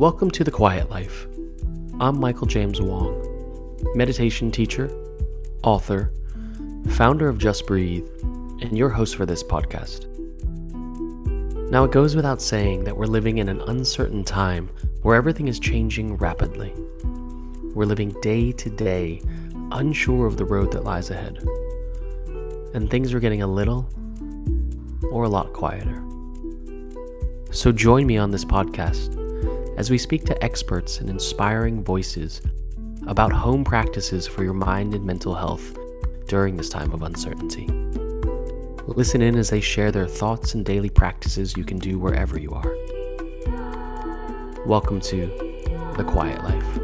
Welcome to The Quiet Life. I'm Michael James Wong, meditation teacher, author, founder of Just Breathe, and your host for this podcast. Now, it goes without saying that we're living in an uncertain time where everything is changing rapidly. We're living day to day, unsure of the road that lies ahead. And things are getting a little or a lot quieter. So join me on this podcast as we speak to experts and inspiring voices about home practices for your mind and mental health during this time of uncertainty. Listen in as they share their thoughts and daily practices you can do wherever you are. Welcome to The Quiet Life.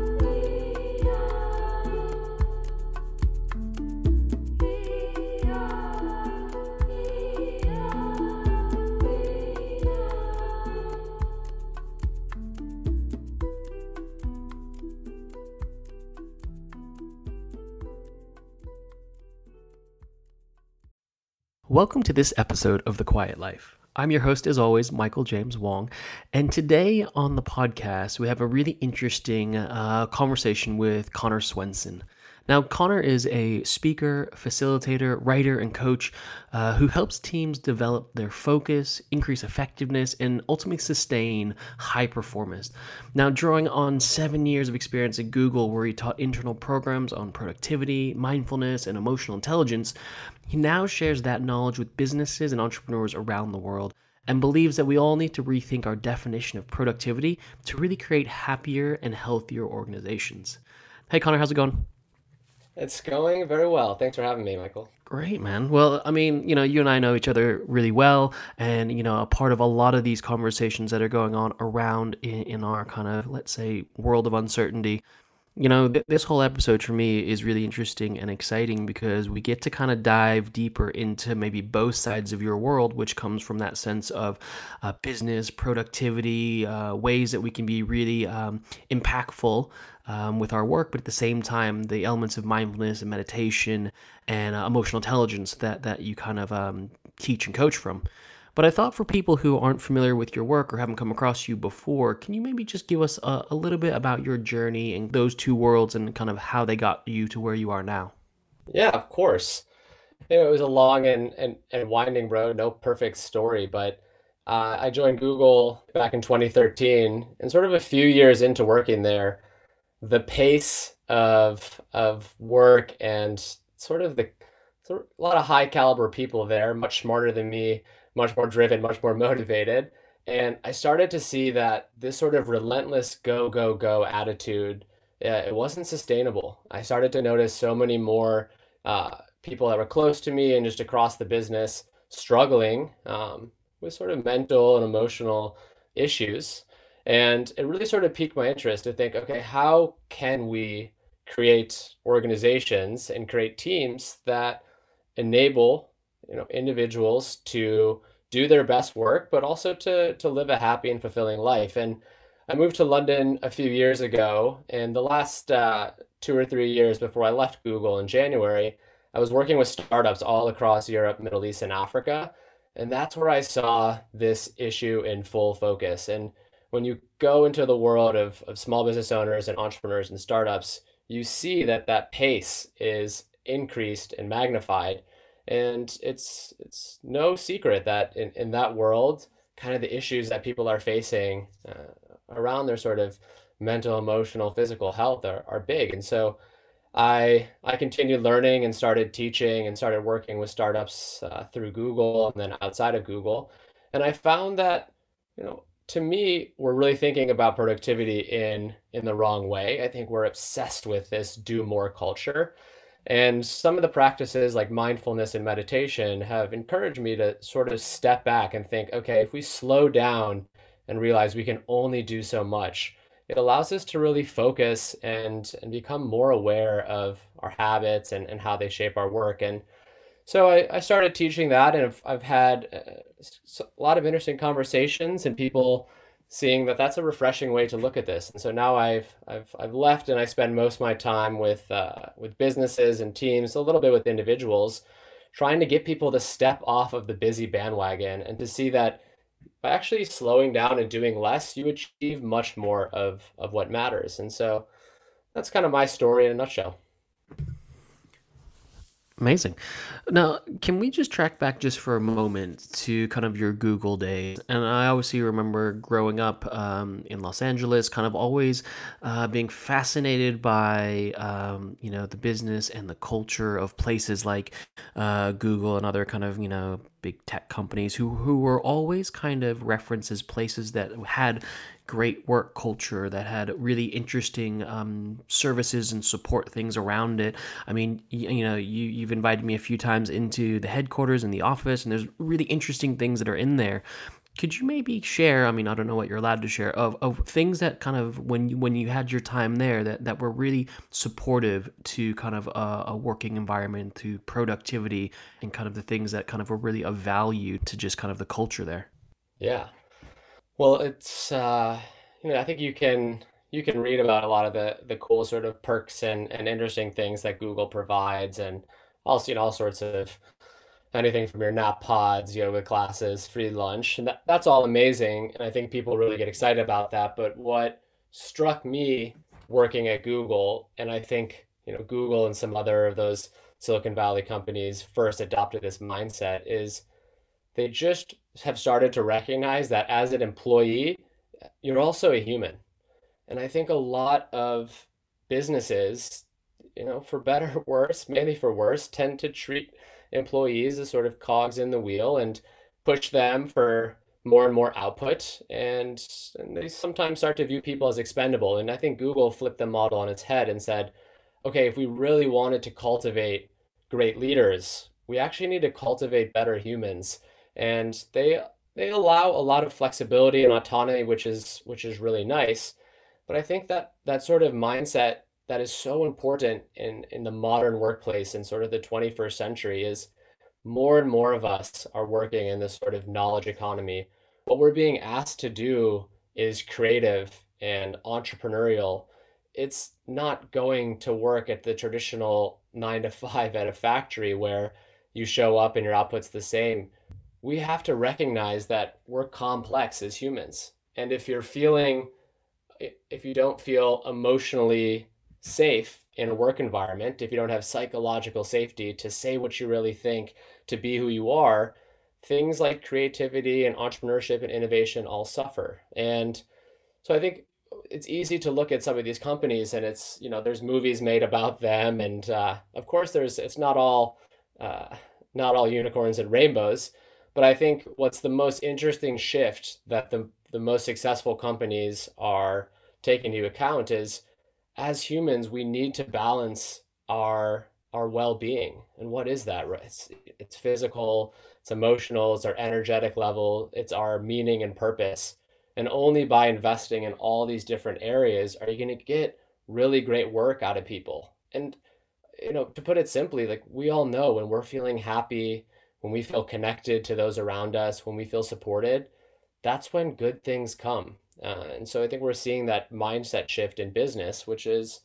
Welcome to this episode of The Quiet Life. I'm your host, as always, Michael James Wong. And today on the podcast, we have a really interesting uh, conversation with Connor Swenson. Now, Connor is a speaker, facilitator, writer, and coach uh, who helps teams develop their focus, increase effectiveness, and ultimately sustain high performance. Now, drawing on seven years of experience at Google, where he taught internal programs on productivity, mindfulness, and emotional intelligence, he now shares that knowledge with businesses and entrepreneurs around the world and believes that we all need to rethink our definition of productivity to really create happier and healthier organizations. Hey, Connor, how's it going? It's going very well. Thanks for having me, Michael. Great, man. Well, I mean, you know, you and I know each other really well, and you know, a part of a lot of these conversations that are going on around in, in our kind of, let's say, world of uncertainty. You know, th- this whole episode for me is really interesting and exciting because we get to kind of dive deeper into maybe both sides of your world, which comes from that sense of uh, business, productivity, uh, ways that we can be really um, impactful um, with our work, but at the same time, the elements of mindfulness and meditation and uh, emotional intelligence that that you kind of um, teach and coach from. But I thought for people who aren't familiar with your work or haven't come across you before, can you maybe just give us a, a little bit about your journey and those two worlds and kind of how they got you to where you are now? Yeah, of course. You know, it was a long and, and, and winding road, no perfect story, but uh, I joined Google back in 2013, and sort of a few years into working there, the pace of of work and sort of the sort of a lot of high caliber people there, much smarter than me, much more driven, much more motivated. And I started to see that this sort of relentless go, go, go attitude, uh, it wasn't sustainable. I started to notice so many more uh, people that were close to me and just across the business struggling um, with sort of mental and emotional issues. And it really sort of piqued my interest to think, okay, how can we create organizations and create teams that enable you know individuals to do their best work, but also to to live a happy and fulfilling life. And I moved to London a few years ago, and the last uh, two or three years before I left Google in January, I was working with startups all across Europe, Middle East, and Africa. And that's where I saw this issue in full focus. And when you go into the world of, of small business owners and entrepreneurs and startups, you see that that pace is increased and magnified. And it's it's no secret that in, in that world, kind of the issues that people are facing uh, around their sort of mental, emotional, physical health are, are big. And so I I continued learning and started teaching and started working with startups uh, through Google and then outside of Google. And I found that, you know, to me, we're really thinking about productivity in in the wrong way. I think we're obsessed with this do more culture. And some of the practices like mindfulness and meditation have encouraged me to sort of step back and think, okay, if we slow down and realize we can only do so much, it allows us to really focus and and become more aware of our habits and, and how they shape our work. And so I, I started teaching that, and I've, I've had uh, a lot of interesting conversations and people seeing that that's a refreshing way to look at this. And so now I've I've I've left, and I spend most of my time with uh, with businesses and teams, a little bit with individuals, trying to get people to step off of the busy bandwagon and to see that by actually slowing down and doing less, you achieve much more of of what matters. And so that's kind of my story in a nutshell. Amazing. Now, can we just track back just for a moment to kind of your Google days? And I obviously remember growing up um, in Los Angeles, kind of always uh, being fascinated by um, you know the business and the culture of places like uh, Google and other kind of you know big tech companies who who were always kind of referenced as places that had great work culture that had really interesting um, services and support things around it. I mean, you, you know, you you've invited me a few times into the headquarters and the office, and there's really interesting things that are in there. Could you maybe share? I mean, I don't know what you're allowed to share of, of things that kind of when you when you had your time there that, that were really supportive to kind of a, a working environment, to productivity, and kind of the things that kind of were really of value to just kind of the culture there. Yeah. Well, it's uh, you know, I think you can you can read about a lot of the the cool sort of perks and and interesting things that Google provides, and also you know all sorts of anything from your nap pods, yoga classes, free lunch, and that, that's all amazing. And I think people really get excited about that. But what struck me working at Google, and I think you know Google and some other of those Silicon Valley companies first adopted this mindset is they just have started to recognize that as an employee, you're also a human. And I think a lot of businesses, you know, for better or worse, mainly for worse, tend to treat employees as sort of cogs in the wheel and push them for more and more output. And, and they sometimes start to view people as expendable. And I think Google flipped the model on its head and said, okay, if we really wanted to cultivate great leaders, we actually need to cultivate better humans and they they allow a lot of flexibility and autonomy, which is which is really nice. But I think that that sort of mindset that is so important in in the modern workplace in sort of the 21st century is more and more of us are working in this sort of knowledge economy. What we're being asked to do is creative and entrepreneurial. It's not going to work at the traditional nine to five at a factory where you show up and your output's the same we have to recognize that we're complex as humans. And if you're feeling, if you don't feel emotionally safe in a work environment, if you don't have psychological safety to say what you really think, to be who you are, things like creativity and entrepreneurship and innovation all suffer. And so I think it's easy to look at some of these companies and it's, you know, there's movies made about them. And uh, of course, there's, it's not all, uh, not all unicorns and rainbows but I think what's the most interesting shift that the, the most successful companies are taking into account is as humans, we need to balance our our well-being. And what is that? It's, it's physical, it's emotional, it's our energetic level, it's our meaning and purpose. And only by investing in all these different areas are you going to get really great work out of people. And you know, to put it simply, like we all know when we're feeling happy, when we feel connected to those around us, when we feel supported, that's when good things come. Uh, and so I think we're seeing that mindset shift in business, which is,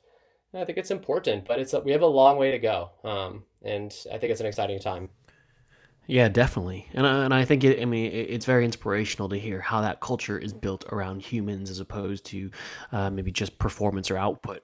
I think it's important, but it's we have a long way to go, um, and I think it's an exciting time. Yeah, definitely, and I, and I think it, I mean it's very inspirational to hear how that culture is built around humans as opposed to uh, maybe just performance or output.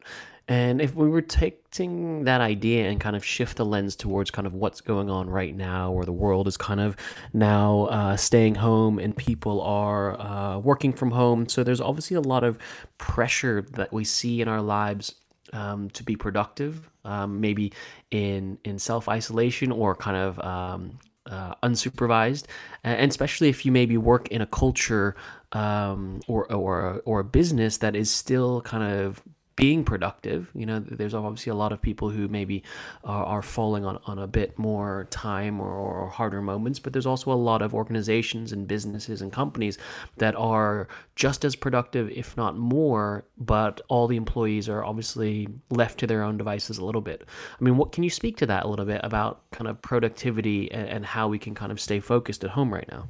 And if we were taking that idea and kind of shift the lens towards kind of what's going on right now, where the world is kind of now uh, staying home and people are uh, working from home, so there's obviously a lot of pressure that we see in our lives um, to be productive, um, maybe in in self isolation or kind of um, uh, unsupervised, and especially if you maybe work in a culture um, or or or a business that is still kind of being productive. You know, there's obviously a lot of people who maybe are, are falling on, on a bit more time or, or, harder moments, but there's also a lot of organizations and businesses and companies that are just as productive, if not more, but all the employees are obviously left to their own devices a little bit. I mean, what can you speak to that a little bit about kind of productivity and, and how we can kind of stay focused at home right now?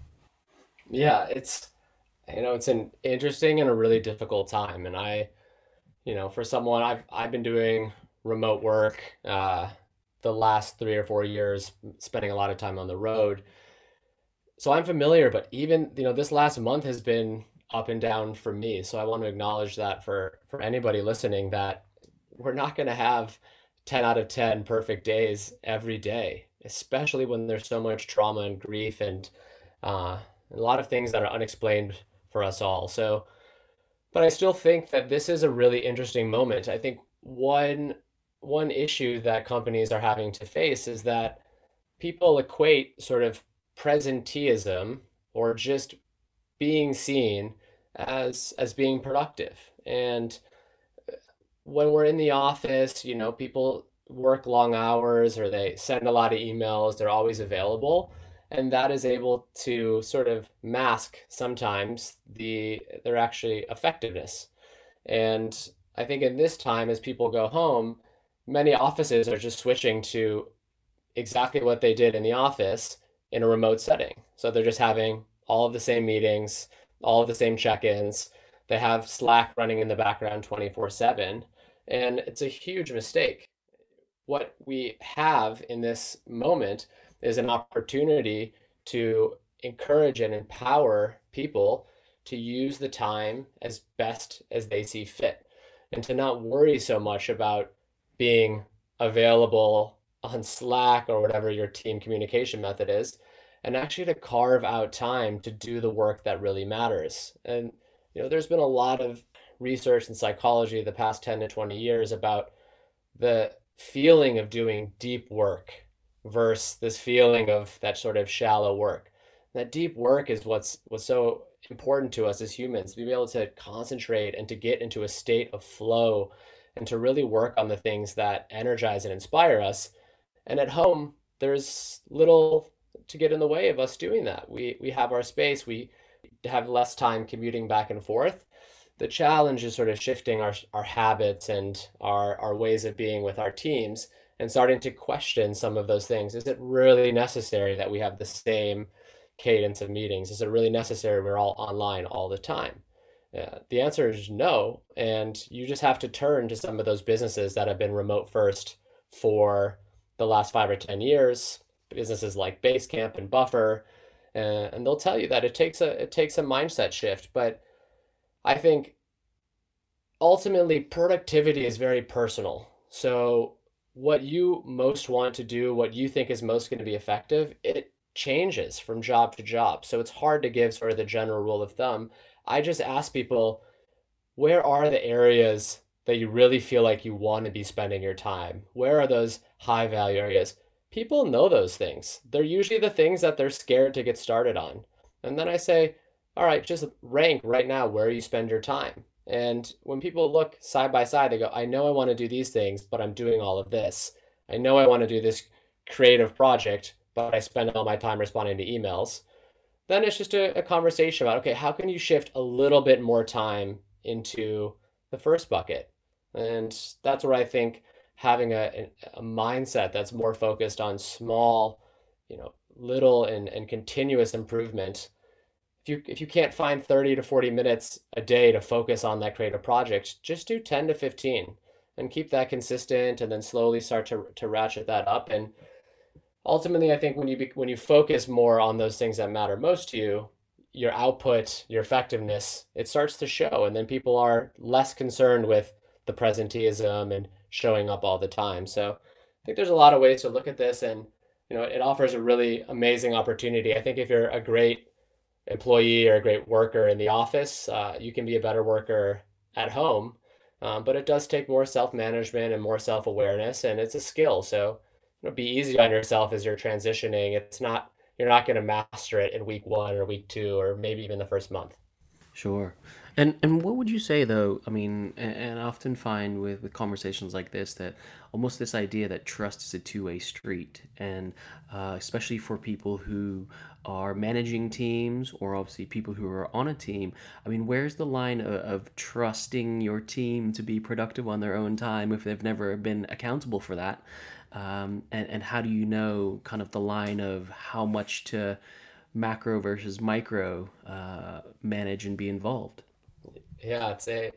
Yeah, it's you know, it's an interesting and a really difficult time. And I you know, for someone I've I've been doing remote work uh, the last three or four years, spending a lot of time on the road. so I'm familiar, but even, you know, this last month has been up and down for me. So I want to acknowledge that for for anybody listening that we're not going to have 10 out of 10 perfect days every day, especially when there's so much trauma and grief and uh, a lot of things that are unexplained for us all. So, but I still think that this is a really interesting moment. I think one one issue that companies are having to face is that people equate sort of presenteeism or just being seen as as being productive. And uh, when we're in the office, you know, people work long hours or they send a lot of emails, they're always available. And that is able to sort of mask sometimes the their actually effectiveness. And I think in this time, as people go home, many offices are just switching to exactly what they did in the office in a remote setting. So they're just having all of the same meetings, all of the same check-ins. They have Slack running in the background 24/7, and it's a huge mistake. What we have in this moment is an opportunity to encourage and empower people to use the time as best as they see fit and to not worry so much about being available on Slack or whatever your team communication method is, and actually to carve out time to do the work that really matters. And you know, there's been a lot of research in psychology the past 10 to 20 years about the feeling of doing deep work versus this feeling of that sort of shallow work. That deep work is what's what's so important to us as humans to be able to concentrate and to get into a state of flow and to really work on the things that energize and inspire us. And at home, there's little to get in the way of us doing that. We we have our space. We have less time commuting back and forth. The challenge is sort of shifting our our habits and our our ways of being with our teams and starting to question some of those things. Is it really necessary that we have the same cadence of meetings? Is it really necessary we're all online all the time? Yeah, the answer is no. And you just have to turn to some of those businesses that have been remote first for the last five or 10 years, businesses like Basecamp and Buffer, uh, and they'll tell you that it takes a it takes a mindset shift. But I think ultimately productivity is very personal. So what you most want to do, what you think is most going to be effective, it changes from job to job. So it's hard to give sort of the general rule of thumb. I just ask people, where are the areas that you really feel like you want to be spending your time? Where are those high value areas? People know those things. They're usually the things that they're scared to get started on. And then I say, all right, just rank right now where you spend your time. And when people look side by side, they go, I know I want to do these things, but I'm doing all of this. I know I want to do this creative project, but I spend all my time responding to emails then it's just a, a conversation about okay how can you shift a little bit more time into the first bucket and that's where i think having a, a mindset that's more focused on small you know little and, and continuous improvement if you if you can't find 30 to 40 minutes a day to focus on that creative project just do 10 to 15 and keep that consistent and then slowly start to, to ratchet that up and ultimately, I think when you be, when you focus more on those things that matter most to you, your output, your effectiveness, it starts to show, and then people are less concerned with the presenteeism and showing up all the time. So I think there's a lot of ways to look at this, and you know, it offers a really amazing opportunity. I think if you're a great employee or a great worker in the office, uh, you can be a better worker at home. Um, but it does take more self management and more self awareness, and it's a skill. So you know, be easy on yourself as you're transitioning. It's not you're not going to master it in week one or week two or maybe even the first month. Sure. And and what would you say though? I mean, and, I often find with with conversations like this that almost this idea that trust is a two way street, and uh, especially for people who are managing teams or obviously people who are on a team. I mean, where's the line of, of trusting your team to be productive on their own time if they've never been accountable for that? Um, and, and how do you know kind of the line of how much to macro versus micro uh, manage and be involved? Yeah, it's a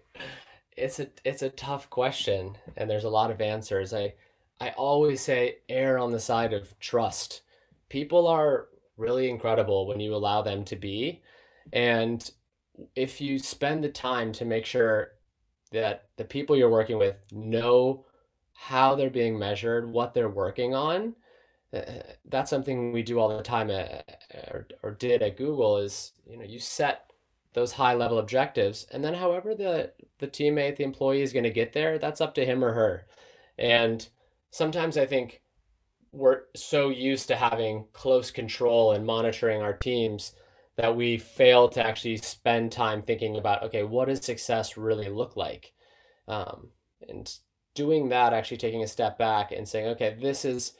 it's a it's a tough question, and there's a lot of answers. I I always say err on the side of trust. People are really incredible when you allow them to be. And if you spend the time to make sure that the people you're working with know how they're being measured, what they're working on, uh, that's something we do all the time at, or, or did at Google is, you know, you set those high level objectives and then however the the teammate the employee is going to get there that's up to him or her and sometimes i think we're so used to having close control and monitoring our teams that we fail to actually spend time thinking about okay what does success really look like? Um, and doing that actually taking a step back and saying okay this is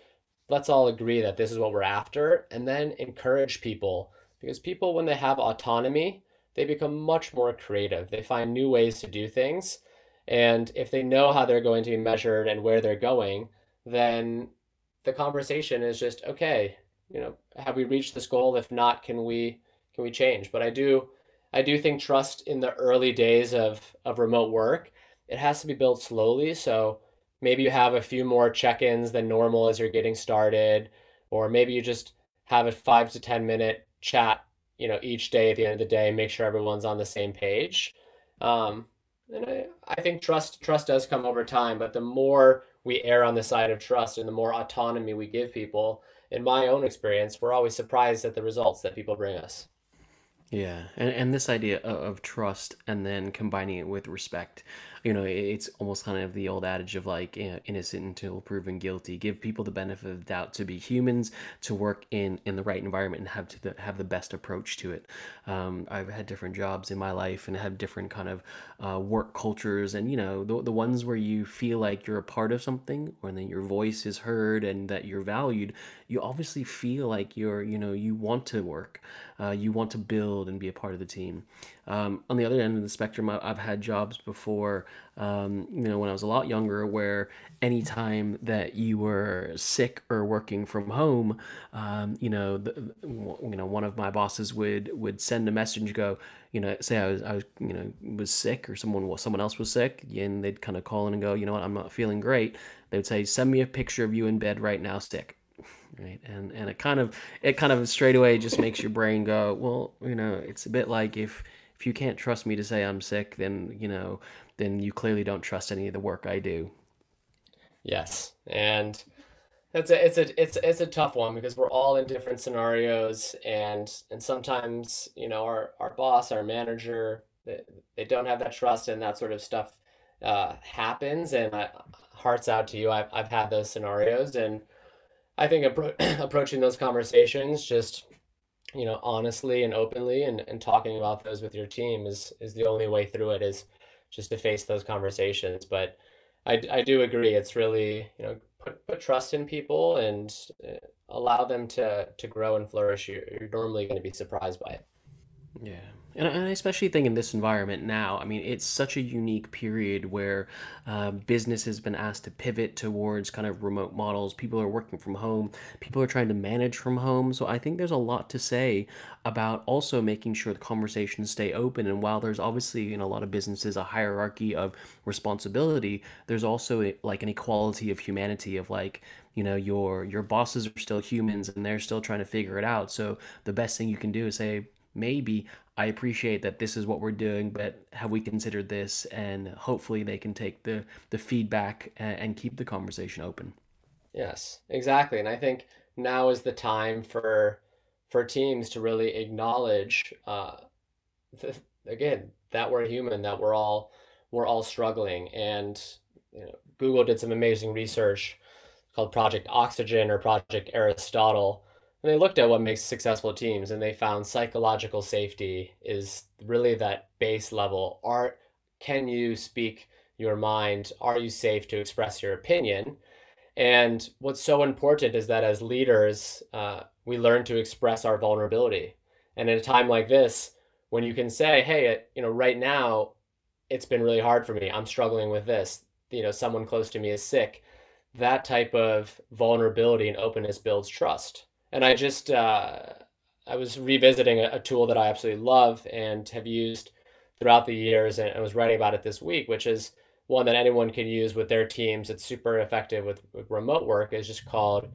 let's all agree that this is what we're after and then encourage people. Because people when they have autonomy they become much more creative. They find new ways to do things. And if they know how they're going to be measured and where they're going then the conversation is just okay you know have we reached this goal? If not can we can we change? But i do i do think trust in the early days of of remote work it has to be built slowly. So maybe you have a few more check-ins than normal as you're getting started or maybe you just have a 5 to 10 minute chat you know each day at the end of the day make sure everyone's on the same page. Um, and I, I think trust trust does come over time but the more we err on the side of trust and the more autonomy we give people in my own experience we're always surprised at the results that people bring us. Yeah, and and this idea of, of trust and then combining it with respect, you know, it's almost kind of the old adage of like you know, innocent until proven guilty. Give people the benefit of the doubt to be humans, to work in in the right environment, and have to the, have the best approach to it. Um, I've had different jobs in my life and have different kind of uh, work cultures, and you know, the the ones where you feel like you're a part of something, or then your voice is heard and that you're valued. You obviously feel like you're, you know, you want to work, uh, you want to build and be a part of the team. Um, on the other end of the spectrum, I, have had jobs before, um, you know, when I was a lot younger, where anytime that you were sick or working from home, um, you know, the, you know, one of my bosses would would send a message, go, you know, say I was, I was, you know, was sick or someone was someone else was sick, and they'd kind of call in and go, you know what, I'm not feeling great. They would say, send me a picture of you in bed right now, sick right? And and it kind of it kind of straight away just makes your brain go well you know it's a bit like if if you can't trust me to say i'm sick then you know then you clearly don't trust any of the work i do. Yes. And it's a it's a it's it's a tough one because we're all in different scenarios and and sometimes you know our our boss our manager they, they don't have that trust and that sort of stuff uh, happens. And I, hearts out to you. I've, I've had those scenarios and I think appro- approaching those conversations just you know honestly and openly and, and talking about those with your team is is the only way through it is just to face those conversations. But I, I do agree it's really you know put, put trust in people and uh, allow them to to grow and flourish. You're, you're normally going to be surprised by it. Yeah and I especially think in this environment now, I mean, it's such a unique period where uh, business has been asked to pivot towards kind of remote models. People are working from home, people are trying to manage from home. So I think there's a lot to say about also making sure the conversations stay open. And while there's obviously in a lot of businesses a hierarchy of responsibility, there's also a, like an equality of humanity of like, you know your your bosses are still humans and they're still trying to figure it out so the best thing you can do is say maybe I appreciate that this is what we're doing, but have we considered this? And hopefully they can take the, the feedback and, and keep the conversation open. Yes, exactly. And I think now is the time for for teams to really acknowledge uh, again that we're human, that we're all we're all struggling. And you know, Google did some amazing research called Project Oxygen or Project Aristotle and they looked at what makes successful teams and they found psychological safety is really that base level. Are can you speak your mind? Are you safe to express your opinion? And what's so important is that as leaders, uh, we learn to express our vulnerability. And at a time like this, when you can say, "Hey, you know, right now, it's been really hard for me. I'm struggling with this. You know, someone close to me is sick." That type of vulnerability and openness builds trust and I just uh, I was revisiting a, a, tool that I absolutely love and have used throughout the years, and I was writing about it this week, which is one that anyone can use with their teams. It's super effective with, with remote work. It's just called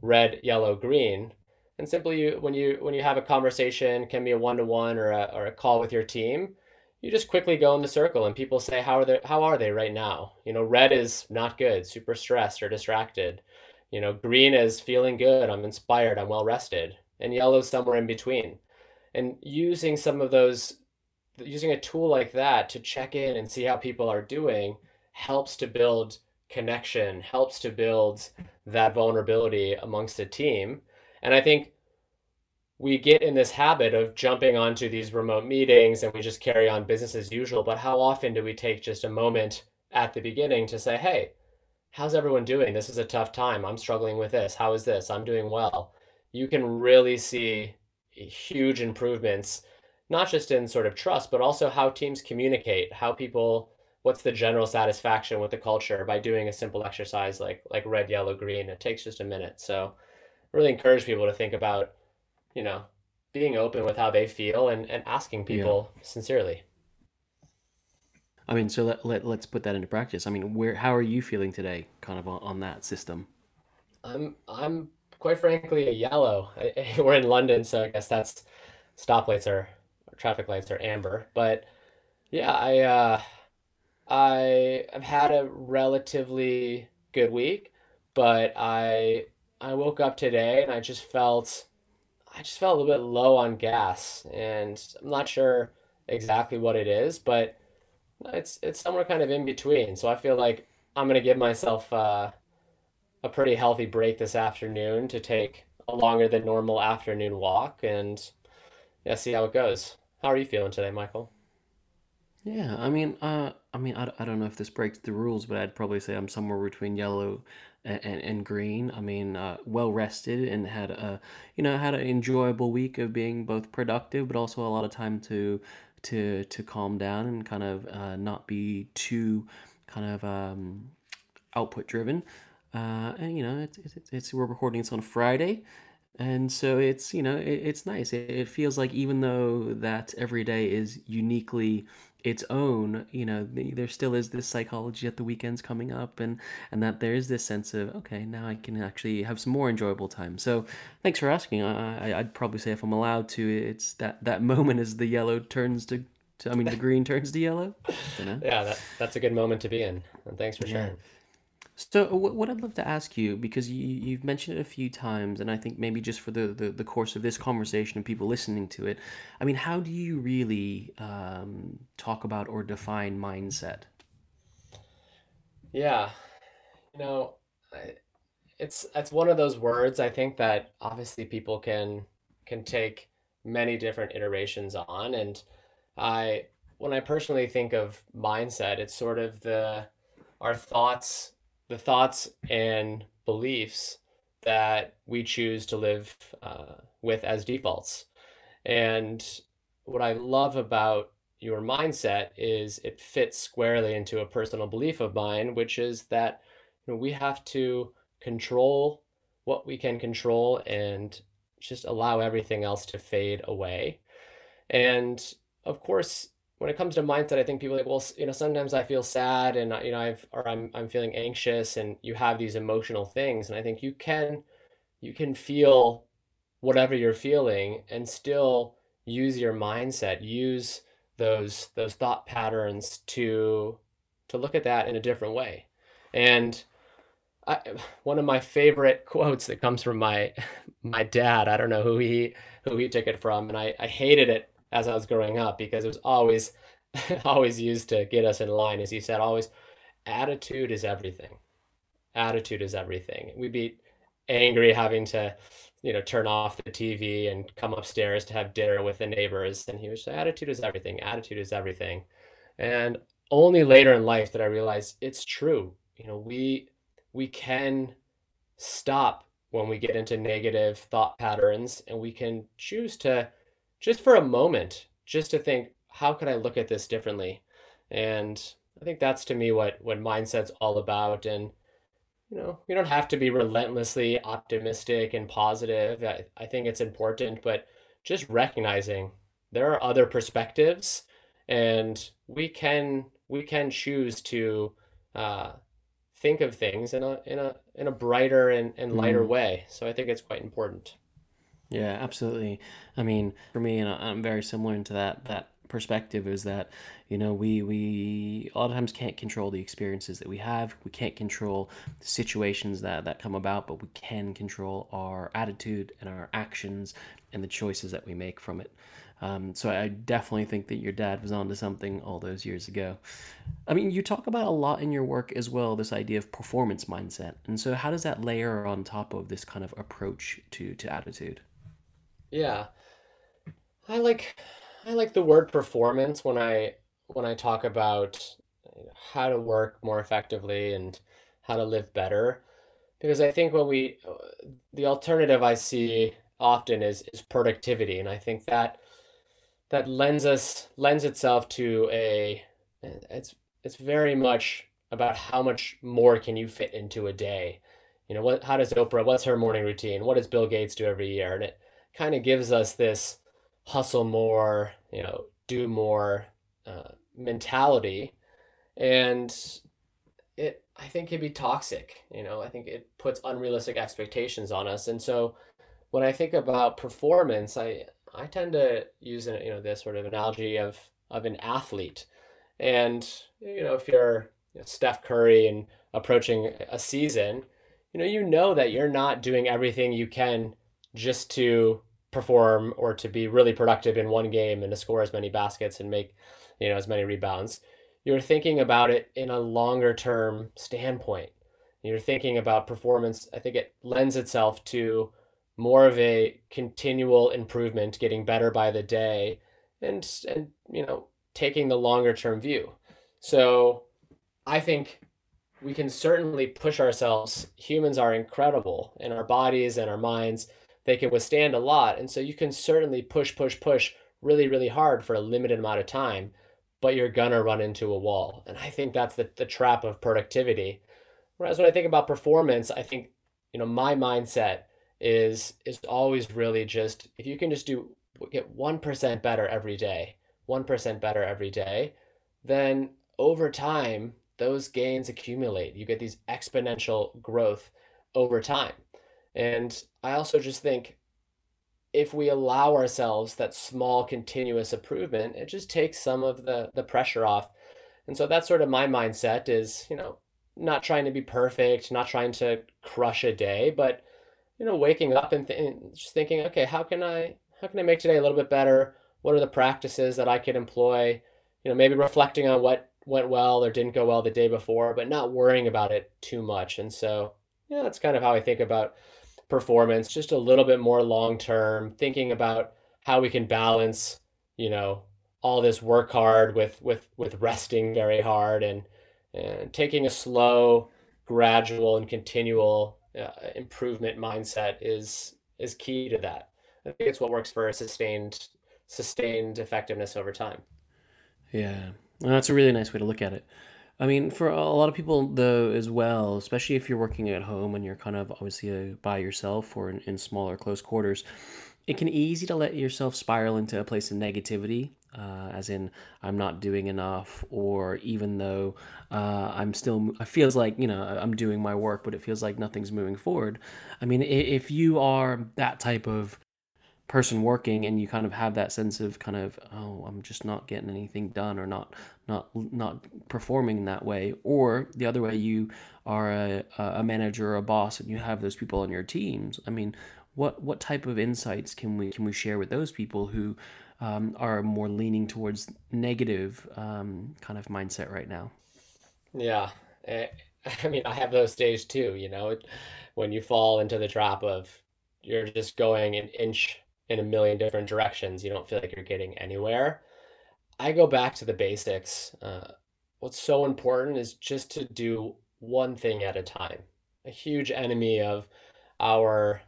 Red, Yellow, Green, And simply you, when you when you have a conversation, can be a one-to-one or a, or a call with your team, you just quickly go in the circle and people say how are they how are they right now you know red is not good super stressed or distracted you know green is feeling good i'm inspired i'm well rested and yellow is somewhere in between and using some of those using a tool like that to check in and see how people are doing helps to build connection helps to build that vulnerability amongst a team and i think we get in this habit of jumping onto these remote meetings and we just carry on business as usual. But how often do we take just a moment at the beginning to say, hey, how's everyone doing? This is a tough time. I'm struggling with this. How is this? I'm doing well. You can really see huge improvements, not just in sort of trust, but also how teams communicate, how people what's the general satisfaction with the culture by doing a simple exercise like like red yellow green it takes just a minute so really encourage people to think about you know, being open with how they feel and, and asking people yeah. sincerely. I mean, so let, let, let's put that into practice. I mean, where, how are you feeling today kind of on, on that system? I'm, I'm quite frankly a yellow. I, we're in London, so I guess that's stoplights are, traffic lights are amber, but yeah, I, uh, I have had a relatively good week, but I, I woke up today and I just felt I just felt a little bit low on gas, and I'm not sure exactly what it is, but it's it's somewhere kind of in between. So I feel like I'm gonna give myself uh, a pretty healthy break this afternoon to take a longer than normal afternoon walk, and yeah, see how it goes. How are you feeling today, Michael? Yeah, I mean, uh, I mean, I, I don't know if this breaks the rules, but I'd probably say I'm somewhere between yellow and, and, green. I mean, uh, well rested and had a, you know, had an enjoyable week of being both productive, but also a lot of time to, to, to calm down and kind of uh, not be too kind of um, output driven. Uh, and you know, it's, it's, it's we're recording this on Friday, and so it's you know it, it's nice. It, it feels like even though that every day is uniquely its own you know there still is this psychology at the weekends coming up and and that there is this sense of okay now i can actually have some more enjoyable time. So thanks for asking. I, i'd probably say if i'm allowed to it's that that moment as the yellow turns to, to i mean the green turns to yellow. Yeah that, that's a good moment to be in. And thanks for sharing. Yeah. So what I'd love to ask you, because you, you've mentioned it a few times, and I think maybe just for the, the, the course of this conversation and people listening to it, I mean, how do you really um, talk about or define mindset? Yeah, you know, it's it's one of those words I think that obviously people can can take many different iterations on, and I when I personally think of mindset, it's sort of the our thoughts the thoughts and beliefs that we choose to live uh, with as defaults. And what I love about your mindset is it fits squarely into a personal belief of mine, which is that you know, we have to control what we can control and just allow everything else to fade away. And of course, when it comes to mindset, I think people like, well, you know, sometimes I feel sad and you know, I've or I'm I'm feeling anxious, and you have these emotional things, and I think you can you can feel whatever you're feeling and still use your mindset, use those those thought patterns to to look at that in a different way. And I, one of my favorite quotes that comes from my my dad, I don't know who he who he took it from, and I, I hated it as I was growing up because it was always always used to get us in line. As he said, always attitude is everything. Attitude is everything. We'd be angry having to, you know, turn off the TV and come upstairs to have dinner with the neighbors. And he would say, attitude is everything. Attitude is everything. And only later in life did I realize it's true. You know, we we can stop when we get into negative thought patterns and we can choose to just for a moment, just to think, how could I look at this differently? And I think that's to me what what mindset's all about. And you know, you don't have to be relentlessly optimistic and positive. I, I think it's important, but just recognizing there are other perspectives, and we can we can choose to uh, think of things in a in a in a brighter and, and lighter mm. way. So I think it's quite important. Yeah, absolutely. I mean, for me, and I'm very similar into that that perspective is that, you know, we we a lot of times can't control the experiences that we have. We can't control the situations that that come about, but we can control our attitude and our actions and the choices that we make from it. Um, so I definitely think that your dad was onto something all those years ago. I mean, you talk about a lot in your work as well, this idea of performance mindset. And so how does that layer on top of this kind of approach to to attitude? Yeah. I like I like the word performance when I when I talk about how to work more effectively and how to live better because I think when we the alternative I see often is is productivity and I think that that lends us lends itself to a it's it's very much about how much more can you fit into a day. You know, what how does Oprah, what's her morning routine? What does Bill Gates do every year? And it kind of gives us this hustle more, you know, do more uh, mentality. And it I think can be toxic, you know. I think it puts unrealistic expectations on us. And so when I think about performance, I I tend to use you know this sort of analogy of of an athlete, and you know if you're you know, Steph Curry and approaching a season, you know you know that you're not doing everything you can just to perform or to be really productive in one game and to score as many baskets and make you know as many rebounds. You're thinking about it in a longer term standpoint. You're thinking about performance. I think it lends itself to more of a continual improvement, getting better by the day, and and you know taking the longer term view. So I think we can certainly push ourselves. Humans are incredible in our bodies and our minds. They can withstand a lot, and so you can certainly push, push, push really, really hard for a limited amount of time, but you're gonna run into a wall. And I think that's the, the trap of productivity. Whereas when I think about performance, I think you know my mindset is is always really just if you can just do get 1% better every day 1% better every day then over time those gains accumulate you get these exponential growth over time and i also just think if we allow ourselves that small continuous improvement it just takes some of the the pressure off and so that's sort of my mindset is you know not trying to be perfect not trying to crush a day but you know, waking up and, th- and just thinking, okay, how can I how can I make today a little bit better? What are the practices that I could employ? You know, maybe reflecting on what went well or didn't go well the day before, but not worrying about it too much. And so, yeah, that's kind of how I think about performance, just a little bit more long term, thinking about how we can balance, you know, all this work hard with with with resting very hard and and taking a slow, gradual and continual uh, improvement mindset is is key to that. I think it's what works for a sustained sustained effectiveness over time. Yeah, well, that's a really nice way to look at it. I mean, for a lot of people, though, as well, especially if you're working at home and you're kind of obviously uh, by yourself or in, in smaller, close quarters, it can easy to let yourself spiral into a place of negativity, uh, as in I'm not doing enough, or even though uh, I'm still, it feels like you know I'm doing my work, but it feels like nothing's moving forward. I mean, if you are that type of person working and you kind of have that sense of kind of oh i'm just not getting anything done or not not not performing in that way. Or the other way you are a, a manager or a boss and you have those people on your teams. I mean what what type of insights can we can we share with those people who um, are more leaning towards negative um, kind of mindset right now? Yeah. Eh, I mean, I have those days too, you know, when you fall into the trap of you're just going an inch in a million different directions, you don't feel like you're getting anywhere. I go back to the basics. Uh, what's so important is just to do one thing at a time. A huge enemy of our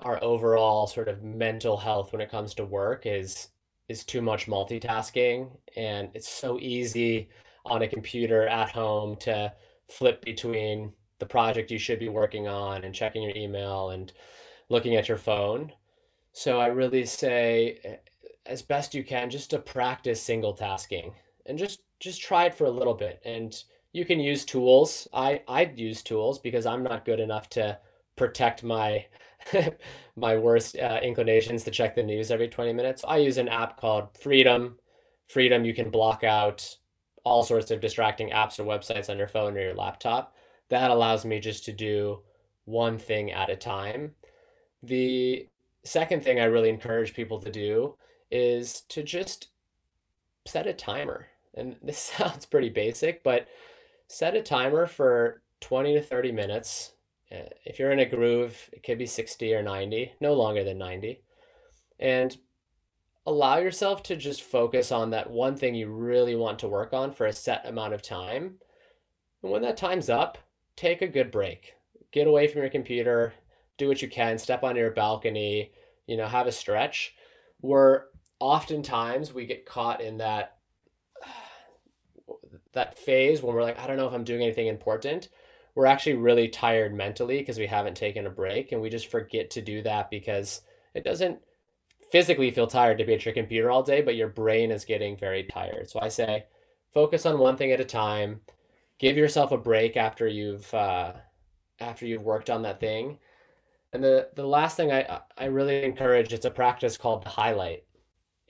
our overall sort of mental health when it comes to work is is too much multitasking and it's so easy on a computer at home to flip between the project you should be working on and checking your email and looking at your phone. So I really say eh, as best you can just to practice single tasking and just just try it for a little bit and you can use tools. I I use tools because I'm not good enough to protect my my worst uh, inclinations to check the news every 20 minutes. I use an app called Freedom. Freedom, you can block out all sorts of distracting apps or websites on your phone or your laptop. That allows me just to do one thing at a time. The second thing I really encourage people to do is to just set a timer. And this sounds pretty basic, but set a timer for 20 to 30 minutes. Uh, if you're in a groove, it could be 60 or 90, no longer than 90. And allow yourself to just focus on that one thing you really want to work on for a set amount of time. And when that time's up, take a good break. Get away from your computer, do what you can, step on your balcony, you know, have a stretch. Where oftentimes we get caught in that that phase when we're like, I don't know if I'm doing anything important. We're actually really tired mentally because we haven't taken a break and we just forget to do that because it doesn't physically feel tired to be at your computer all day, but your brain is getting very tired. So I say focus on one thing at a time. Give yourself a break after you've uh, after you've worked on that thing. And the the last thing I I really encourage it's a practice called the highlight.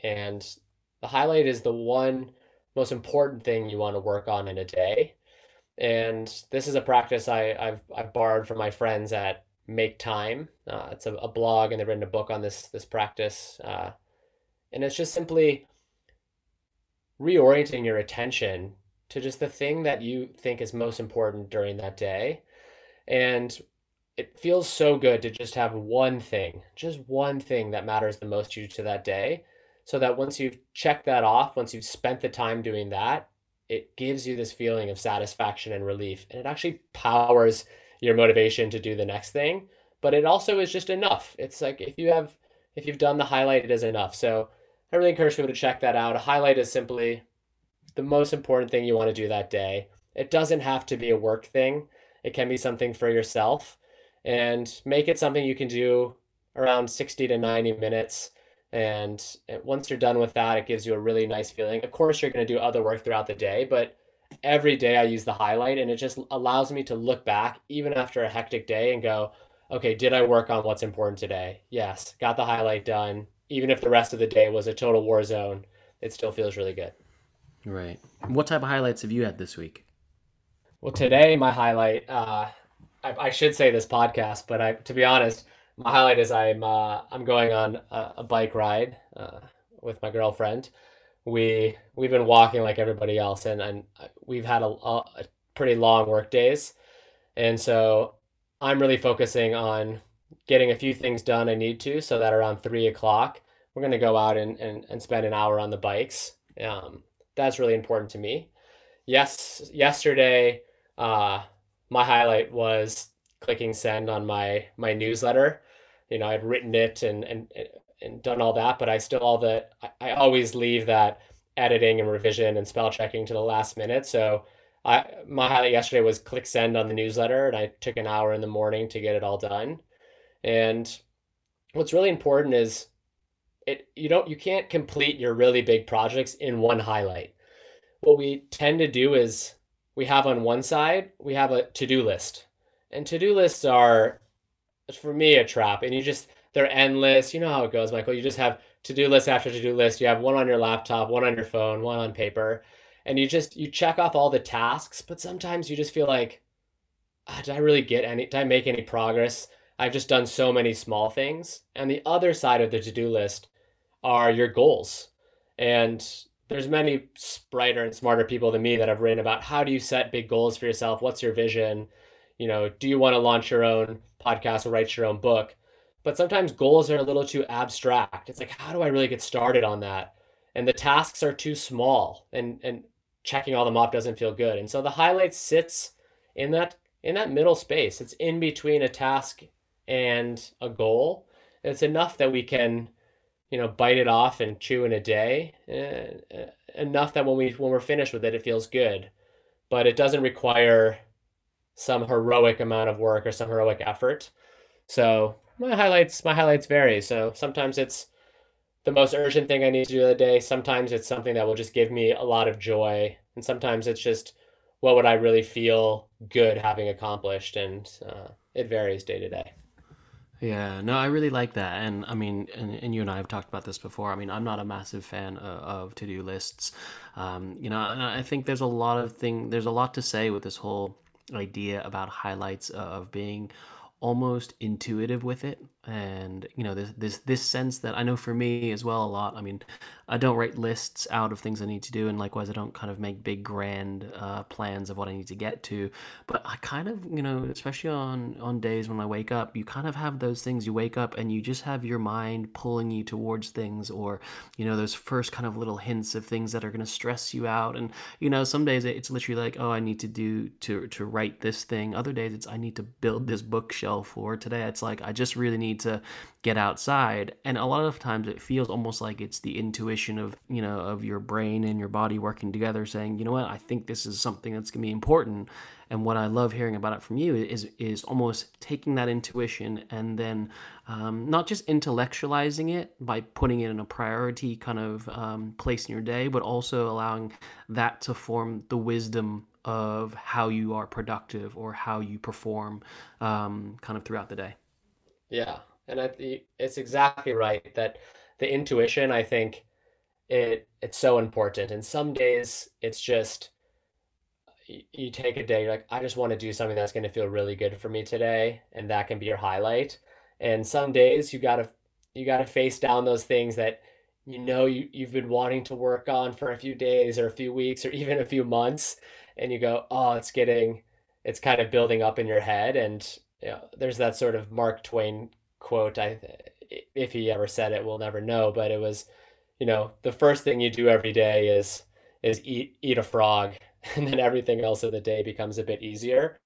And the highlight is the one most important thing you want to work on in a day. And this is a practice I, I've I've borrowed from my friends at Make Time. Uh, it's a, a, blog, and they've written a book on this this practice. Uh, and it's just simply reorienting your attention to just the thing that you think is most important during that day. And it feels so good to just have one thing, just one thing that matters the most to you to that day. So that once you've checked that off, once you've spent the time doing that, it gives you this feeling of satisfaction and relief. And it actually powers your motivation to do the next thing. But it also is just enough. It's like if you have if you've done the highlight, it is enough. So I really encourage people to check that out. A highlight is simply the most important thing you want to do that day. It doesn't have to be a work thing. It can be something for yourself and make it something you can do around 60 to 90 minutes. And once you're done with that, it gives you a really nice feeling. Of course, you're going to do other work throughout the day, but every day I use the highlight and it just allows me to look back even after a hectic day and go, okay, did I work on what's important today? Yes, got the highlight done. Even if the rest of the day was a total war zone, it still feels really good. Right. What type of highlights have you had this week? Well, today my highlight, uh, I, I, should say this podcast, but I, to be honest, my highlight is I'm uh, I'm going on a, a bike ride uh, with my girlfriend we we've been walking like everybody else, and and we've had a, a pretty long work days, and so I'm really focusing on getting a few things done I need to, so that around three o'clock we're gonna go out and and, and spend an hour on the bikes. Um, that's really important to me. Yes, yesterday, uh, my highlight was clicking send on my my newsletter. You know, I'd written it and and and done all that, but I still all the I, always leave that editing and revision and spell checking to the last minute. So I my highlight yesterday was click send on the newsletter, and I took an hour in the morning to get it all done. And what's really important is it you don't you can't complete your really big projects in one highlight. What we tend to do is we have on one side we have a to-do list. And to-do lists are for me a trap and you just they're endless. You know how it goes, Michael. You just have to-do list after to-do list. You have one on your laptop, one on your phone, one on paper, and you just you check off all the tasks, but sometimes you just feel like ah, did I really get any did I make any progress? I've just done so many small things. And the other side of the to-do list are your goals. And there's many brighter and smarter people than me that have written about how do you set big goals for yourself? What's your vision? You know, do you want to launch your own podcast or write your own book? but sometimes goals are a little too abstract. It's like, how do I really get started on that? And the tasks are too small and, and checking all them off doesn't feel good. And so the highlight sits in that in that middle space. It's in between a task and a goal. It's enough that we can, you know, bite it off and chew in a day. Uh, enough that when we when we're finished with it, it feels good. But it doesn't require some heroic amount of work or some heroic effort. So my highlights my highlights vary. So sometimes it's the most urgent thing I need to do the day. Sometimes it's something that will just give me a lot of joy, and sometimes it's just what would I really feel good having accomplished. And uh, it varies day to day. Yeah, no, I really like that. And I mean, and, and you and I have talked about this before. I mean, I'm not a massive fan of, of to do lists. Um, you know, and I think there's a lot of thing, there's a lot to say with this whole idea about highlights of being almost intuitive with it and you know this this this sense that I know for me as well a lot I mean I don't write lists out of things I need to do and likewise I don't kind of make big grand uh, plans of what I need to get to. But I kind of you know especially on on days when I wake up you kind of have those things you wake up and you just have your mind pulling you towards things or you know those first kind of little hints of things that are going to stress you out. And you know some days it's literally like oh I need to do to to write this thing. Other days it's I need to build this bookshelf or today it's like I just really need need to get outside. And a lot of times it feels almost like it's the intuition of you know of your brain and your body working together saying you know what? I think this is something that's going to be important. And what i love hearing about it from you is is almost taking that intuition and then um, not just intellectualizing it by putting it in a priority kind of um, place in your day but also allowing that to form the wisdom of how you are productive or how you perform um, kind of throughout the day yeah, and I it's exactly right that the intuition, I think it it's so important. And some days it's just you, you take a day, you're like, I just want to do something that's going to feel really good for me today, and that can be your highlight. And some days you gotta you gotta face down those things that you know you, you've been wanting to work on for a few days or a few weeks or even a few months and you go oh it's getting it's kind of building up in your head and you know, there's that sort of Mark Twain quote. I, if he ever said it, we'll never know. But it was, you know, the first thing you do every day is is eat eat a frog, and then everything else of the day becomes a bit easier.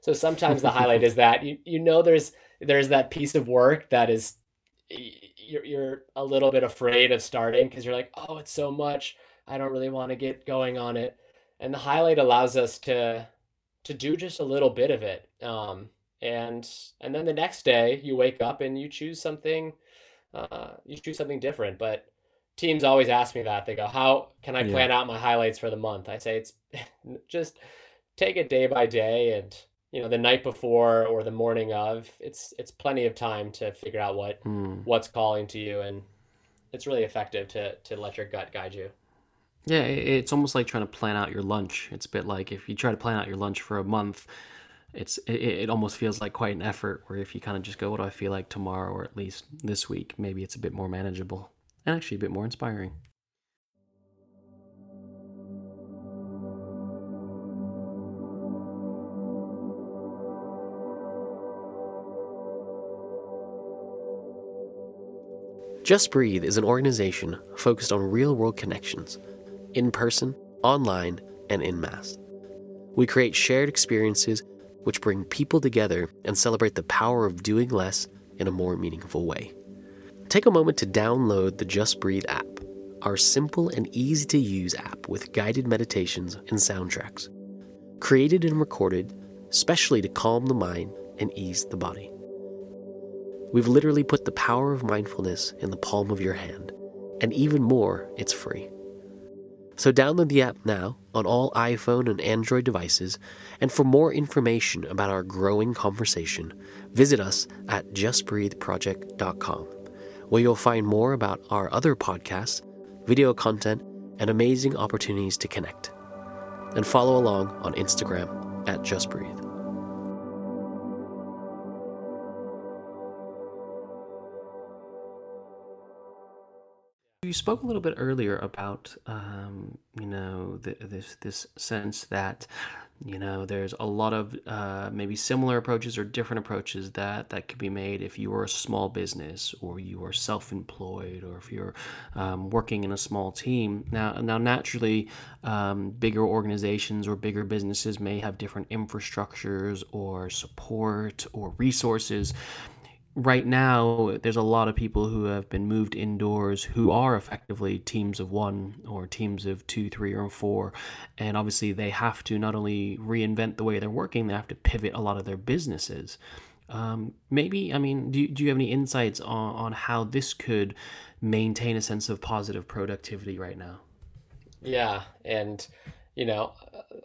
So sometimes the highlight is that you you know there's there's that piece of work that is you're you're a little bit afraid of starting because you're like, oh, it's so much. I don't really want to get going on it. And the highlight allows us to to do just a little bit of it. Um, and and then the next day you wake up and you choose something uh, you choose something different but teams always ask me that they go how can i plan yeah. out my highlights for the month i say it's just take it day by day and you know the night before or the morning of it's it's plenty of time to figure out what mm. what's calling to you and it's really effective to to let your gut guide you yeah it's almost like trying to plan out your lunch it's a bit like if you try to plan out your lunch for a month it's it, it almost feels like quite an effort where if you kind of just go what do i feel like tomorrow or at least this week maybe it's a bit more manageable and actually a bit more inspiring Just Breathe is an organization focused on real world connections, in person, online, and in mass. We create shared experiences which bring people together and celebrate the power of doing less in a more meaningful way. Take a moment to download the Just Breathe app, our simple and easy to use app with guided meditations and soundtracks. Created and recorded specially to calm the mind and ease the body. We've literally put the power of mindfulness in the palm of your hand, and even more, it's free. So download the app now on all iPhone and Android devices, and for more information about our growing conversation, visit us at justbreatheproject.com, where you'll find more about our other podcasts, video content, and amazing opportunities to connect. And follow along on Instagram at justbreathe. You spoke a little bit earlier about, um, you know, th- this this sense that, you know, there's a lot of uh, maybe similar approaches or different approaches that that could be made if you are a small business or you are self-employed or if you're um, working in a small team. Now, now naturally, um, bigger organizations or bigger businesses may have different infrastructures or support or resources right now there's a lot of people who have been moved indoors who are effectively teams of one or teams of two three or four. And obviously they have to not only reinvent the way they're working they have to pivot a lot of their businesses. Um, maybe i mean do, do you have any insights on, on how this could maintain a sense of positive productivity right now? Yeah and you know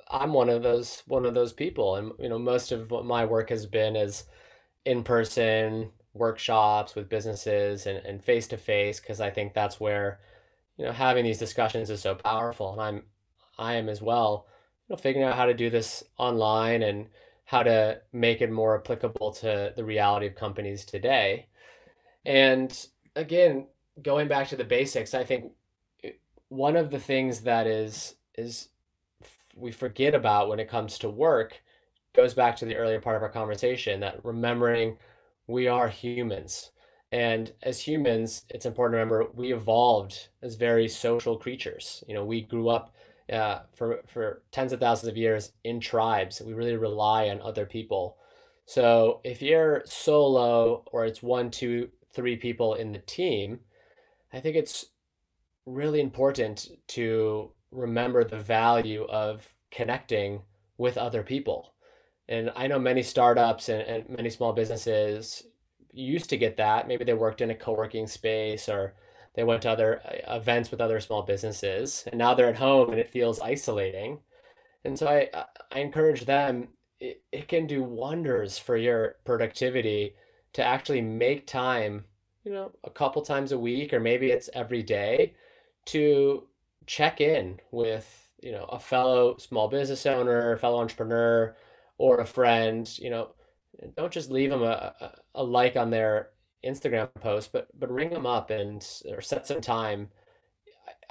i'm one of those one of those people. And you know most of what my work has been is in-person workshops with businesses and, and face-to-face because I think that's where, you know, having these discussions is so powerful. And I'm I am as well, you know, figuring out how to do this online and how to make it more applicable to the reality of companies today. And again, going back to the basics, I think eh, one of the things that is is we forget about when it comes to work goes back to the earlier part of our conversation that remembering we are humans. And as humans, it's important to remember we evolved as very social creatures. You know, we grew up uh, for for tens of thousands of years in tribes. We really rely on other people. So if you're solo or it's one, two, three people in the team, I think it's really important to remember the value of connecting with other people. And I know many startups and, and many small businesses used to get that. Maybe they worked in a co working space or they went to other uh, events with other small businesses, and now they're at home and it feels isolating. And so I, I encourage them, it, it can do wonders for your productivity to actually make time, you know, a couple times a week, or maybe it's every day, to check in with, you know, a fellow small business owner, fellow entrepreneur, or a friend, you know, don't just leave them a, a, a like on their Instagram post, but but ring them up and or set some time.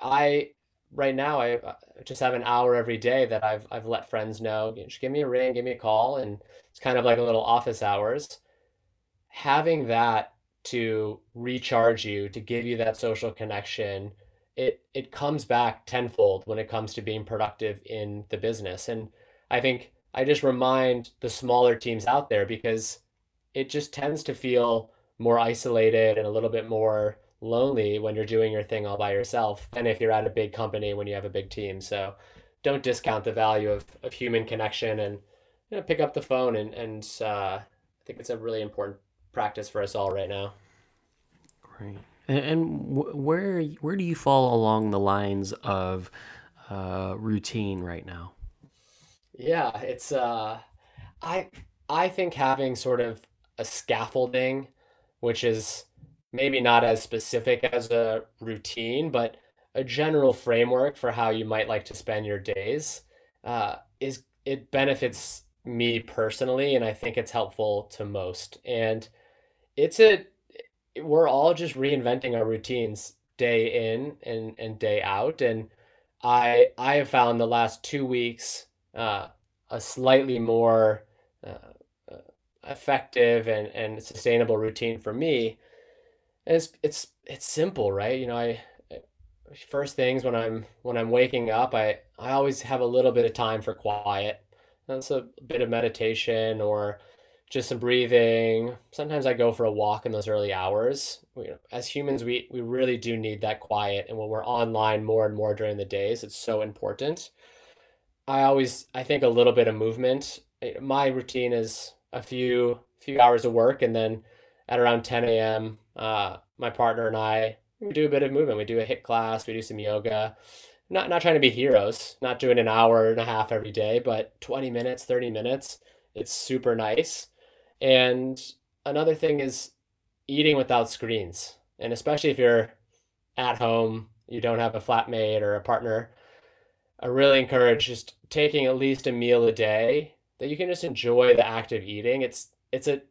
I right now I just have an hour every day that I've I've let friends know. Just give me a ring, give me a call, and it's kind of like a little office hours. Having that to recharge you, to give you that social connection, it it comes back tenfold when it comes to being productive in the business. And I think I just remind the smaller teams out there because it just tends to feel more isolated and a little bit more lonely when you're doing your thing all by yourself than if you're at a big company when you have a big team. So don't discount the value of, of human connection and you know, pick up the phone and, and uh, I think it's a really important practice for us all right now. Great. And, where where do you fall along the lines of uh, routine right now? Yeah, it's uh, I I think having sort of a scaffolding, which is maybe not as specific as a routine, but a general framework for how you might like to spend your days, uh, is it benefits me personally, and I think it's helpful to most. And it's a we're all just reinventing our routines day in and, and day out. And I I have found the last two weeks uh, a slightly more uh, effective and, and sustainable routine for me. And it's it's it's simple, right? You know, I first things when I'm when I'm waking up, I I always have a little bit of time for quiet. That's a bit of meditation or just some breathing. Sometimes I go for a walk in those early hours. We, as humans, we we really do need that quiet, and when we're online more and more during the days, it's so important. I always I think a little bit of movement. My routine is a few few hours of work, and then at around 10 a.m., uh, my partner and I we do a bit of movement. We do a HIIT class, we do some yoga. Not not trying to be heroes, not doing an hour and a half every day, but 20 minutes, 30 minutes. It's super nice. And another thing is eating without screens. And especially if you're at home, you don't have a flatmate or a partner, I really encourage just taking at least a meal a day that you can just enjoy the act of eating. It's it's a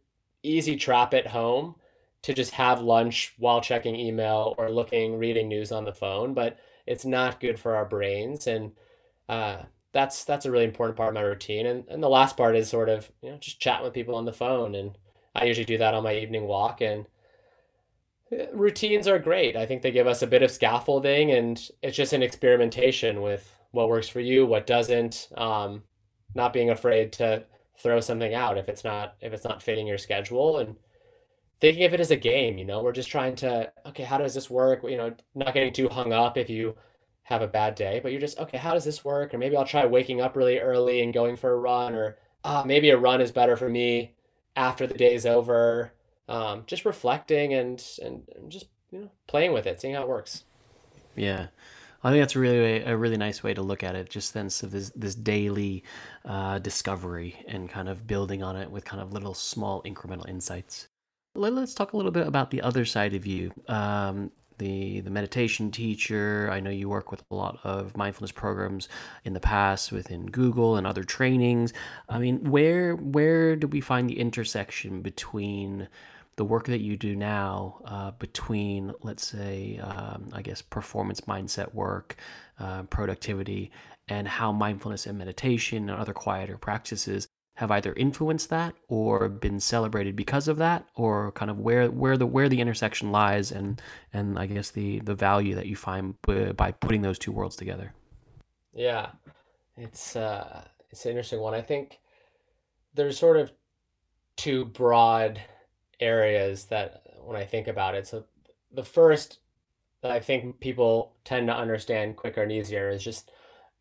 easy trap at home to just have lunch while checking email or looking reading news on the phone, but it's not good for our brains and uh, that's that's a really important part of my routine. And and the last part is sort of you know just chatting with people on the phone, and I usually do that on my evening walk. And uh, routines are great. I think they give us a bit of scaffolding, and it's just an experimentation with what works for you, what doesn't. Um, not being afraid to throw something out if it's not if it's not fitting your schedule and thinking of it as a game you know? We're just trying to okay how does this work? You know not getting too hung up if you have a bad day but you're just okay how does this work? Or maybe i'll try waking up really early and going for a run or ah, maybe a run is better for me after the day is over. Um, just reflecting and and just you know playing with it seeing how it works. Yeah I think that's a really a really nice way to look at it. Just sense of this this daily uh, discovery and kind of building on it with kind of little small incremental insights. Let, us talk a little bit about the other side of you, um, the the meditation teacher. I know you work with a lot of mindfulness programs in the past within Google and other trainings. I mean, where where do we find the intersection between the work that you do now uh, between, let's say, um, I guess, performance mindset work, uh, productivity, and how mindfulness and meditation and other quieter practices have either influenced that or been celebrated because of that, or kind of where where the where the intersection lies, and and I guess the the value that you find by putting those two worlds together. Yeah, it's uh, it's an interesting one. I think there's sort of two broad areas that when I think about it. So the first that I think people tend to understand quicker and easier is just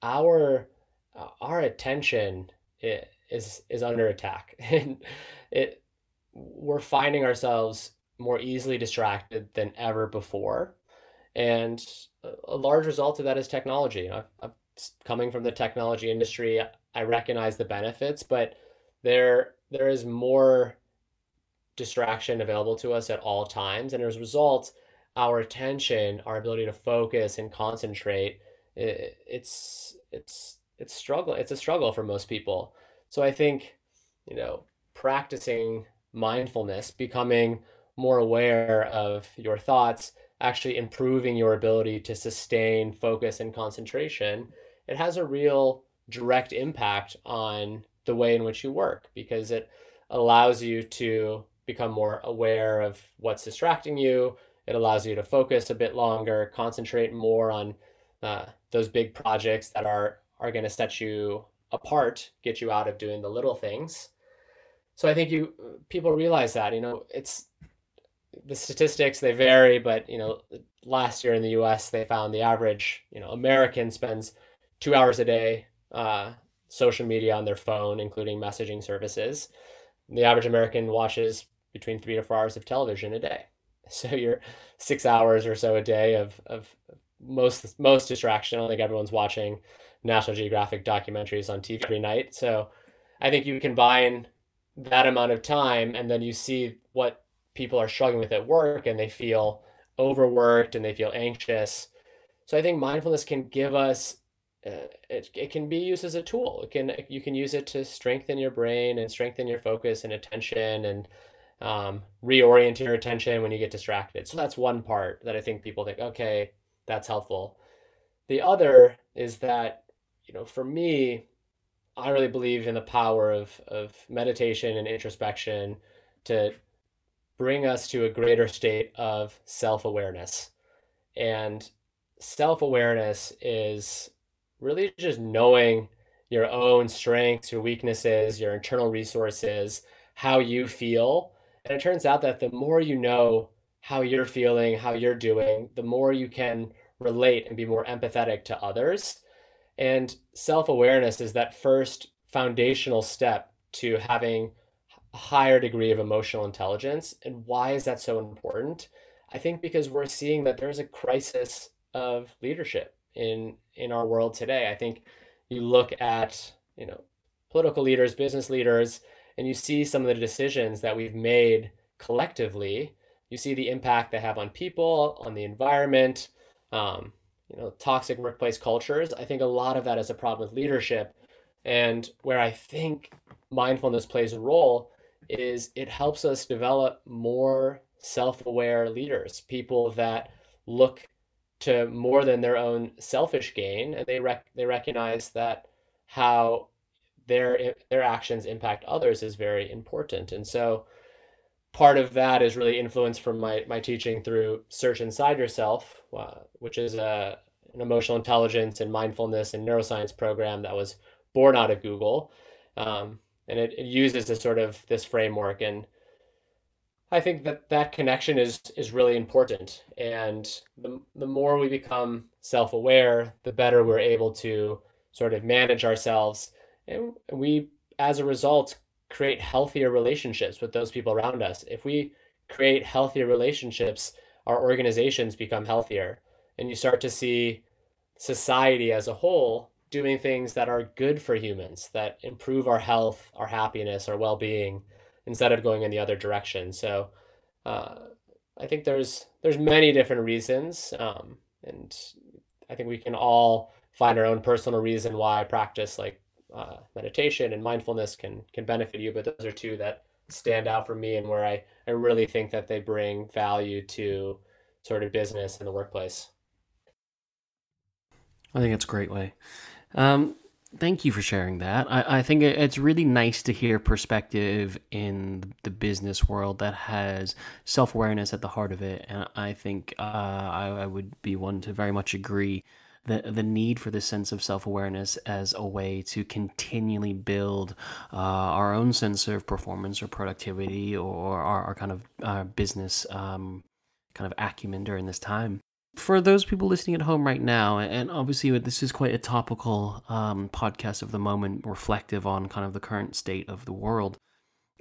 our uh, our attention is is under attack and it we're finding ourselves more easily distracted than ever before and a large result of that is technology I'm coming from the technology industry I recognize the benefits but there there is more distraction available to us at all times. And as a result, our attention, our ability to focus and concentrate, it, it's it's it's struggle. It's a struggle for most people. So I think, you know, practicing mindfulness, becoming more aware of your thoughts, actually improving your ability to sustain focus and concentration, it has a real direct impact on the way in which you work because it allows you to become more aware of what's distracting you. It allows you to focus a bit longer, concentrate more on uh, those big projects that are are going to set you apart, get you out of doing the little things. So I think you people realize that you know it's the statistics they vary, but you know last year in the U.S. they found the average you know American spends two hours a day uh, social media on their phone, including messaging services. The average American watches between three to four hours of television a day. So you're six hours or so a day of, of most most distraction. I don't think everyone's watching National Geographic documentaries on TV every night. So I think you combine that amount of time and then you see what people are struggling with at work and they feel overworked and they feel anxious. So I think mindfulness can give us uh, it, it can be used as a tool. It can you can use it to strengthen your brain and strengthen your focus and attention and um, reorient your attention when you get distracted. So that's one part that I think people think, okay, that's helpful. The other is that, you know, for me, I really believe in the power of, of meditation and introspection to bring us to a greater state of self awareness. And self awareness is really just knowing your own strengths, your weaknesses, your internal resources, how you feel, and it turns out that the more you know how you're feeling, how you're doing, the more you can relate and be more empathetic to others. And self awareness is that first foundational step to having a higher degree of emotional intelligence. And why is that so important? I think because we're seeing that there's a crisis of leadership in in our world today. I think you look at, you know, political leaders, business leaders, and you see some of the decisions that we've made collectively, you see the impact they have on people, on the environment, um, you know, toxic workplace cultures. I think a lot of that is a problem with leadership. And where I think mindfulness plays a role is it helps us develop more self-aware leaders, people that look to more than their own selfish gain and they rec- they recognize that how their their actions impact others is very important. And so part of that is really influenced from my, my teaching through Search Inside Yourself, uh, which is a, an emotional intelligence and mindfulness and neuroscience program that was born out of Google. Um, and it, it uses this sort of this framework. And I think that that connection is, is really important. And the, the more we become self-aware, the better we're able to sort of manage ourselves and we as a result create healthier relationships with those people around us if we create healthier relationships our organizations become healthier and you start to see society as a whole doing things that are good for humans, that improve our health, our happiness, our well being, instead of going in the other direction. So uh, I think there's there's many different reasons, um, and I think we can all find our own personal reason why practice like uh, meditation and mindfulness can can benefit you. But those are two that stand out for me and where I, I really think that they bring value to sort of business and the workplace. I think it's a great way. Um, thank you for sharing that. I, I think it's really nice to hear perspective in the business world that has self awareness at the heart of it. And I think uh, I, I would be one to very much agree the the need for this sense of self awareness as a way to continually build uh, our own sense of performance or productivity or our, our kind of uh, business um, kind of acumen during this time for those people listening at home right now, and obviously this is quite a topical um, podcast of the moment, reflective on kind of the current state of the world.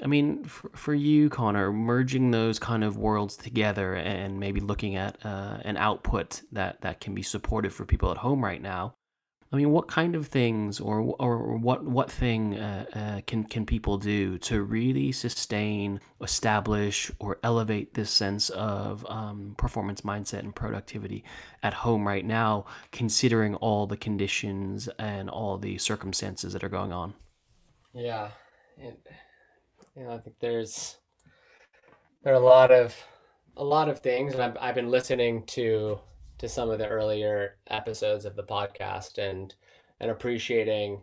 I mean, for, for you, Connor, merging those kind of worlds together and maybe looking at uh, an output that, that can be supportive for people at home right now, I mean, what kind of things, or or what what thing uh, uh, can can people do to really sustain, establish, or elevate this sense of um, performance mindset and productivity at home right now, considering all the conditions and all the circumstances that are going on? Yeah, and, you know, I think there's there are a lot of a lot of things, and I've I've been listening to to some of the earlier episodes of the podcast and and appreciating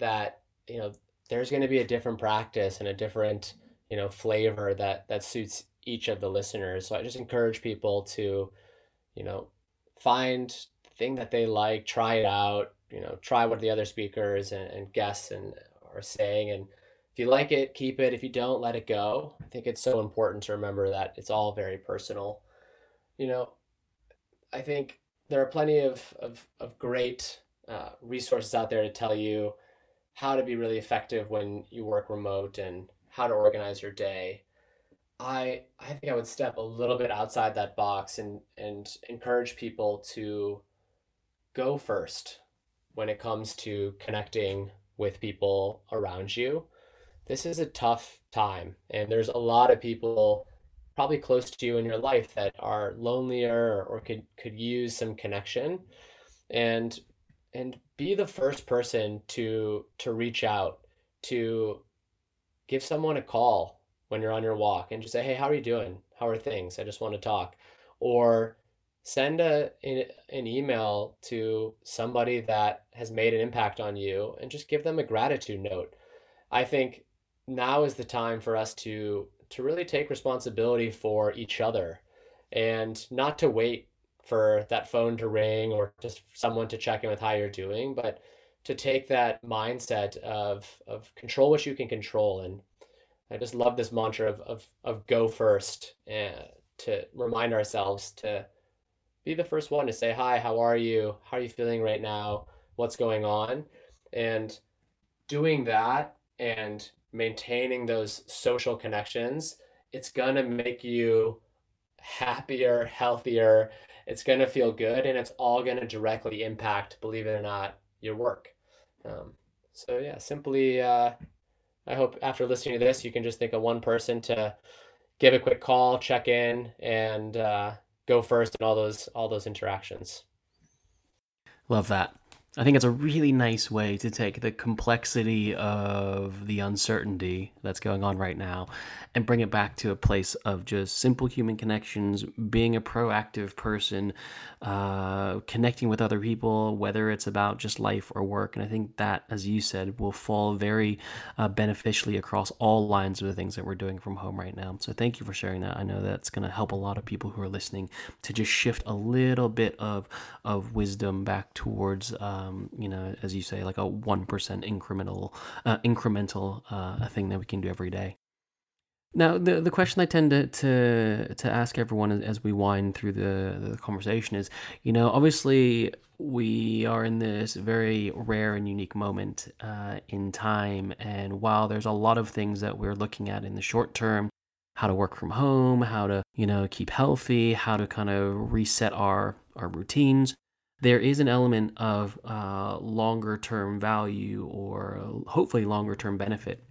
that you know there's going to be a different practice and a different you know flavor that that suits each of the listeners. So i just encourage people to you know find the thing that they like try it out you know try what the other speakers and, and guests and are saying and if you like it keep it if you don't let it go i think it's so important to remember that it's all very personal you know I think there are plenty of, of, of great uh, resources out there to tell you how to be really effective when you work remote and how to organize your day. I I think I would step a little bit outside that box and and encourage people to go first when it comes to connecting with people around you. This is a tough time and there's a lot of people probably close to you in your life that are lonelier or could could use some connection. And and be the first person to to reach out to give someone a call when you're on your walk and just say hey how are you doing? How are things? I just want to talk. Or send a an email to somebody that has made an impact on you and just give them a gratitude note. I think now is the time for us to to really take responsibility for each other and not to wait for that phone to ring or just someone to check in with how you're doing, but to take that mindset of of control what you can control. And I just love this mantra of of, of go first and to remind ourselves to be the first one to say hi, how are you? How are you feeling right now? What's going on? And doing that and maintaining those social connections, it's going to make you happier, healthier. It's going to feel good and it's all going to directly impact, believe it or not, your work. Um, so, yeah, simply, uh, I hope after listening to this, you can just think of one person to give a quick call, check in, and uh, go first in all those all those interactions. Love that. I think it's a really nice way to take the complexity of the uncertainty that's going on right now and bring it back to a place of just simple human connections, being a proactive person, uh, connecting with other people, whether it's about just life or work. And I think that, as you said, will fall very uh, beneficially across all lines of the things that we're doing from home right now. So thank you for sharing that. I know that's going to help a lot of people who are listening to just shift a little bit of of wisdom back towards, um, you know, as you say, like a one percent incremental uh, incremental uh, thing that we can do every day. Now, the the question I tend to to, to ask everyone as we wind through the, the conversation is, you know, obviously we are in this very rare and unique moment uh, in time, and while there's a lot of things that we're looking at in the short term, how to work from home, how to you know keep healthy, how to kind of reset our our routines, there is an element of uh, longer term value or hopefully longer term benefit.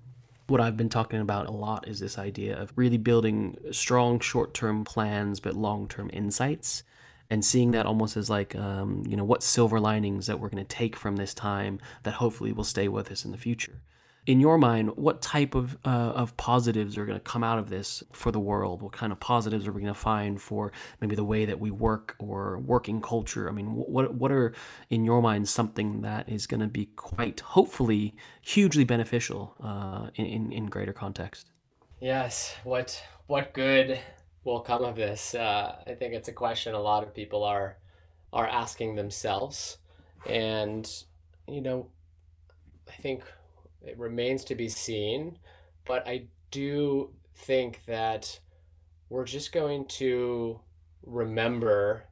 What I've been talking about a lot is this idea of really building strong short term plans but long term insights and seeing that almost as like um, you know what silver linings that we're going to take from this time that hopefully will stay with us in the future in your mind, what type of uh, of positives are going to come out of this for the world? What kind of positives are we going to find for maybe the way that we work or working culture? I mean, what what are in your mind something that is going to be quite hopefully hugely beneficial uh, in in greater context? Yes. What what good will come of this? Uh, I think it's a question a lot of people are are asking themselves, and you know, I think it remains to be seen, but I do think that we're just going to remember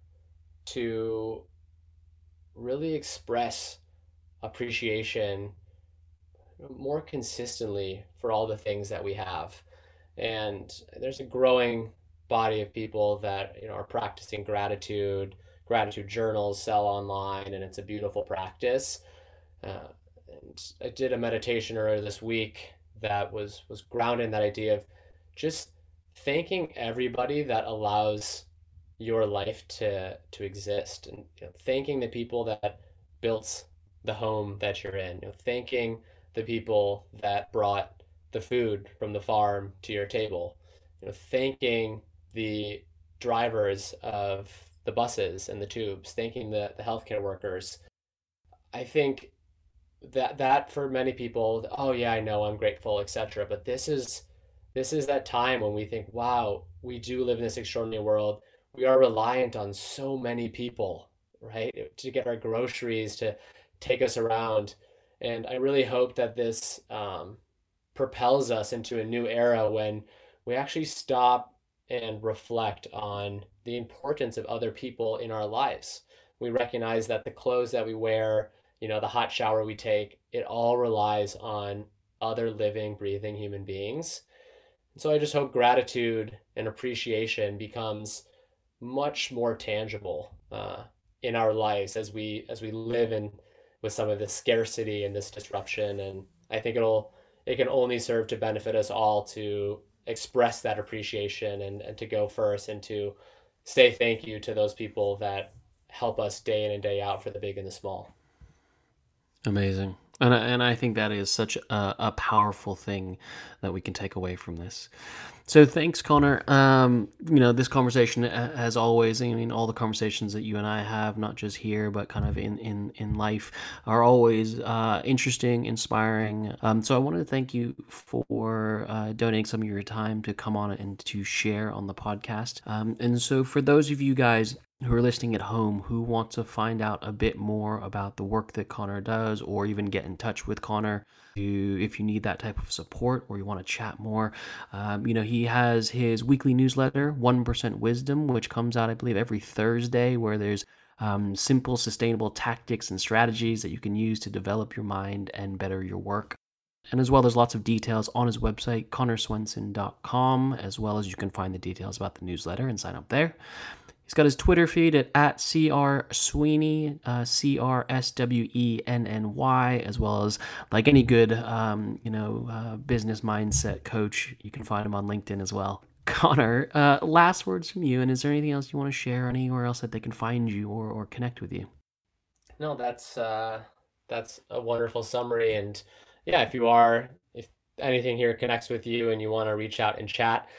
to really express appreciation more consistently for all the things that we have. And there's a growing body of people that you know are practicing gratitude. Gratitude journals sell online, and it's a beautiful practice. Uh, and I did a meditation earlier this week that was was grounded that idea of just thanking everybody that allows your life to to exist and you know, thanking the people that built the home that you're in you know, thanking the people that brought the food from the farm to your table you know thanking the drivers of the buses and the tubes thanking the, the healthcare workers. I think that that for many people oh yeah i know i'm grateful etc but this is this is that time when we think wow we do live in this extraordinary world. We are reliant on so many people right to get our groceries to take us around. And i really hope that this um, propels us into a new era when we actually stop and reflect on the importance of other people in our lives. We recognize that the clothes that we wear you know, the hot shower we take, it all relies on other living, breathing human beings. And so I just hope gratitude and appreciation becomes much more tangible uh, in our lives as we as we live in with some of this scarcity and this disruption. And I think it'll it can only serve to benefit us all to express that appreciation and, and to go first and to say thank you to those people that help us day in and day out for the big and the small. Amazing. And I, and I think that is such a, a powerful thing that we can take away from this. So thanks, Connor. Um, you know, this conversation, as always, I mean, all the conversations that you and I have, not just here, but kind of in in in life, are always uh, interesting, inspiring. Um, so I wanted to thank you for uh, donating some of your time to come on and to share on the podcast. Um, and so for those of you guys who are listening at home who want to find out a bit more about the work that Connor does or even get in touch with Connor if you need that type of support or you want to chat more. Um, you know, he has his weekly newsletter, 1% Wisdom, which comes out, I believe, every Thursday, where there's um, simple, sustainable tactics and strategies that you can use to develop your mind and better your work. And as well, there's lots of details on his website, connorswenson.com, as well as you can find the details about the newsletter and sign up there. He's got his Twitter feed at, at CR Swenny, uh, C R S W E N N Y, as well as like any good, um, you know, uh, business mindset coach, you can find him on LinkedIn as well. Connor, uh, last words from you, and is there anything else you want to share, anywhere else that they can find you or, or connect with you? No, that's uh, that's a wonderful summary, and yeah, if you are, if anything here connects with you and you want to reach out and chat,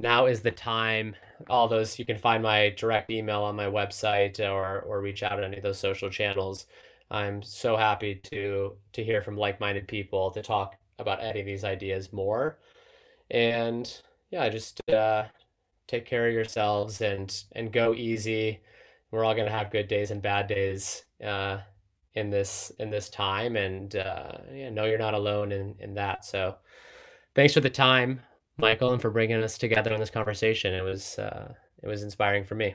now is the time. All those you can find my direct email on my website or or reach out on any of those social channels. I'm so happy to to hear from like-minded people to talk about any of these ideas more. And yeah, just uh, take care of yourselves and and go easy. We're all gonna have good days and bad days uh, in this in this time, and uh, yeah, know you're not alone in in that. So, thanks for the time. Michael, and for bringing us together on this conversation. It was uh, it was inspiring for me.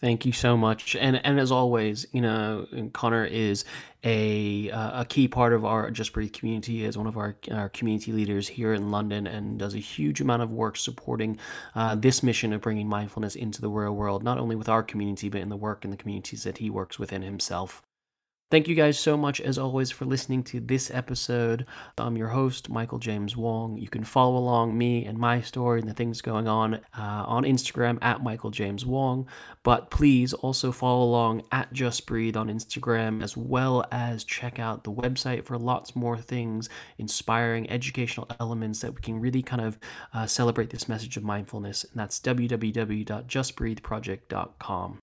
Thank you so much. And and as always, you know, Connor is a uh, a key part of our Just Breathe community as one of our our community leaders here in London and does a huge amount of work supporting uh, this mission of bringing mindfulness into the real world, not only with our community but in the work in the communities that he works within himself. Thank you guys so much, as always, for listening to this episode. I'm your host, Michael James Wong. You can follow along me and my story and the things going on uh, on Instagram at Michael James Wong. But please also follow along at Just Breathe on Instagram, as well as check out the website for lots more things, inspiring educational elements that we can really kind of uh, celebrate this message of mindfulness. And that's www.justbreatheproject.com.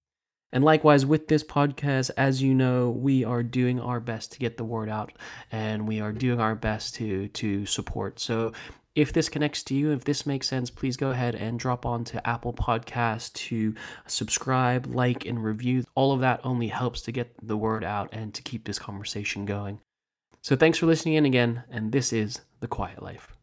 And likewise, with this podcast, as you know, we are doing our best to get the word out and we are doing our best to, to support. So if this connects to you, if this makes sense, please go ahead and drop on to Apple Podcasts to subscribe, like, and review. All of that only helps to get the word out and to keep this conversation going. So thanks for listening in again, and this is The Quiet Life.